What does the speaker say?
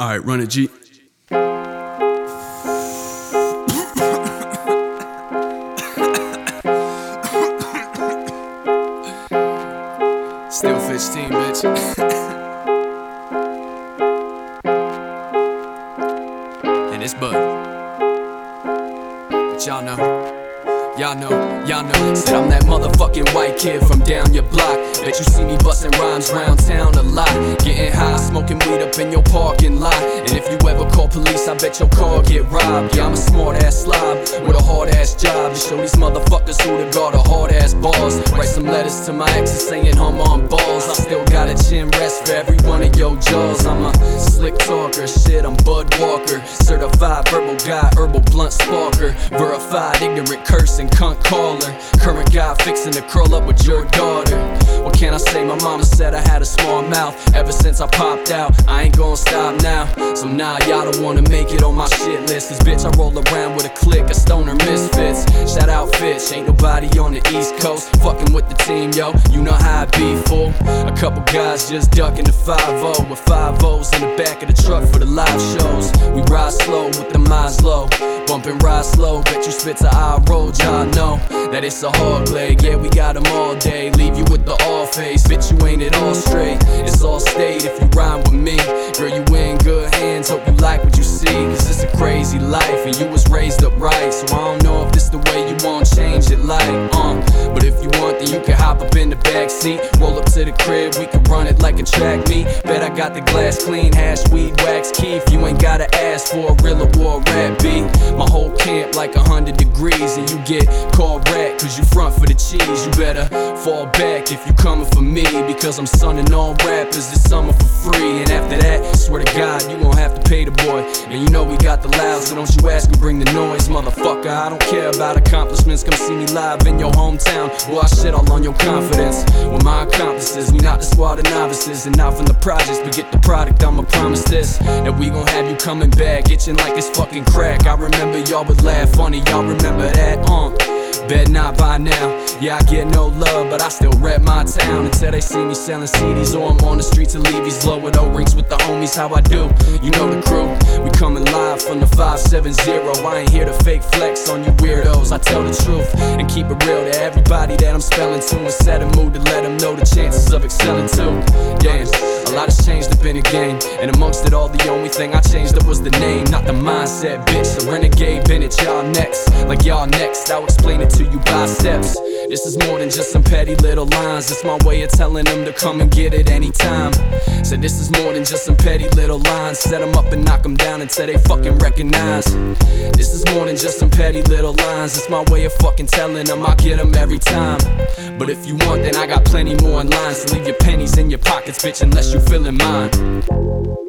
All right, run it, G. Still Fish team, bitch. and it's Bud. But y'all know. Y'all know, y'all know. Said I'm that motherfucking white kid from down your block. Bet you see me busting rhymes round town a lot. Getting high, smoking weed up in your parking lot. And if you ever call police, I bet your car get robbed. Yeah, I'm a smart ass slob with a hard ass job to show these motherfuckers who to guard a hard ass balls. Write some letters to my exes saying hum on balls. I still got a chin rest for every one of your jaws. I'm a Walker. Certified verbal guy, herbal blunt sparker. Verified ignorant cursing cunt caller. Current guy fixing to curl up with your daughter. What can I say? My mama said I had a small mouth ever since I popped out. I ain't gonna stop now. So nah, y'all don't wanna make it on my shit list. Cause bitch, I roll around with a clique of stoner misfits. Shout out Fitch, ain't nobody on the East Coast. Fucking with the team, yo. You know how I be, fool. A couple guys just ducking the 5 with 5 O's in the back of the truck for the live shows. We ride slow with the minds low. Bumpin' ride slow, bet you spit to our road, y'all know that it's a hard play. Yeah, we got 'em all day. Leave you with the all face, bitch, you ain't it all straight. It's all state if you rhyme with me. Girl, you in good hands, hope you like what you see. Cause it's a crazy life, and you was raised seat. Roll up to the crib, we can run it like a track meet. Bet I got the glass clean, hash, weed, wax, keef. You ain't gotta ask for a real or rap beat. My whole camp like a hundred degrees, and you get called rat cause you front for the cheese. You better fall back if you coming for me, because I'm sunning all rappers this summer for free. And after that, swear to God, you gon' have to pay the boy. And you know we got the loud, so don't you ask me bring the noise, motherfucker. I don't care about accomplishments. Come see me live in your hometown. Well, I shit all on your confidence. Accomplices, we not the squad of novices, and not from the projects, but get the product. I'ma promise this that we gon' have you coming back, itching like it's fucking crack. I remember y'all would laugh funny, y'all remember that, uh. Bet not by now. Yeah, I get no love, but I still rep my town until they see me selling CDs or I'm on the streets of Levy's low with O rings with the homies. How I do? You know the crew. We coming live from the 570. I ain't here to fake flex on you weirdos. I tell the truth and keep it real to everybody that I'm spelling to and set a mood to let them know the chances of excelling too. Damn, a lot has changed up in the game, and amongst it all, the only thing I changed up was the name, not the mindset, bitch. The renegade Bennett, y'all next, like y'all next. I'll explain it to you by steps. This is more than just some petty little lines. It's my way of telling them to come and get it anytime. So this is more than just some petty little lines. Set them up and knock them down until they fucking recognize. This is more than just some petty little lines. It's my way of fucking telling them I'll get them every time. But if you want, then I got plenty more in lines. So leave your pennies in your pockets, bitch, unless you feeling mine.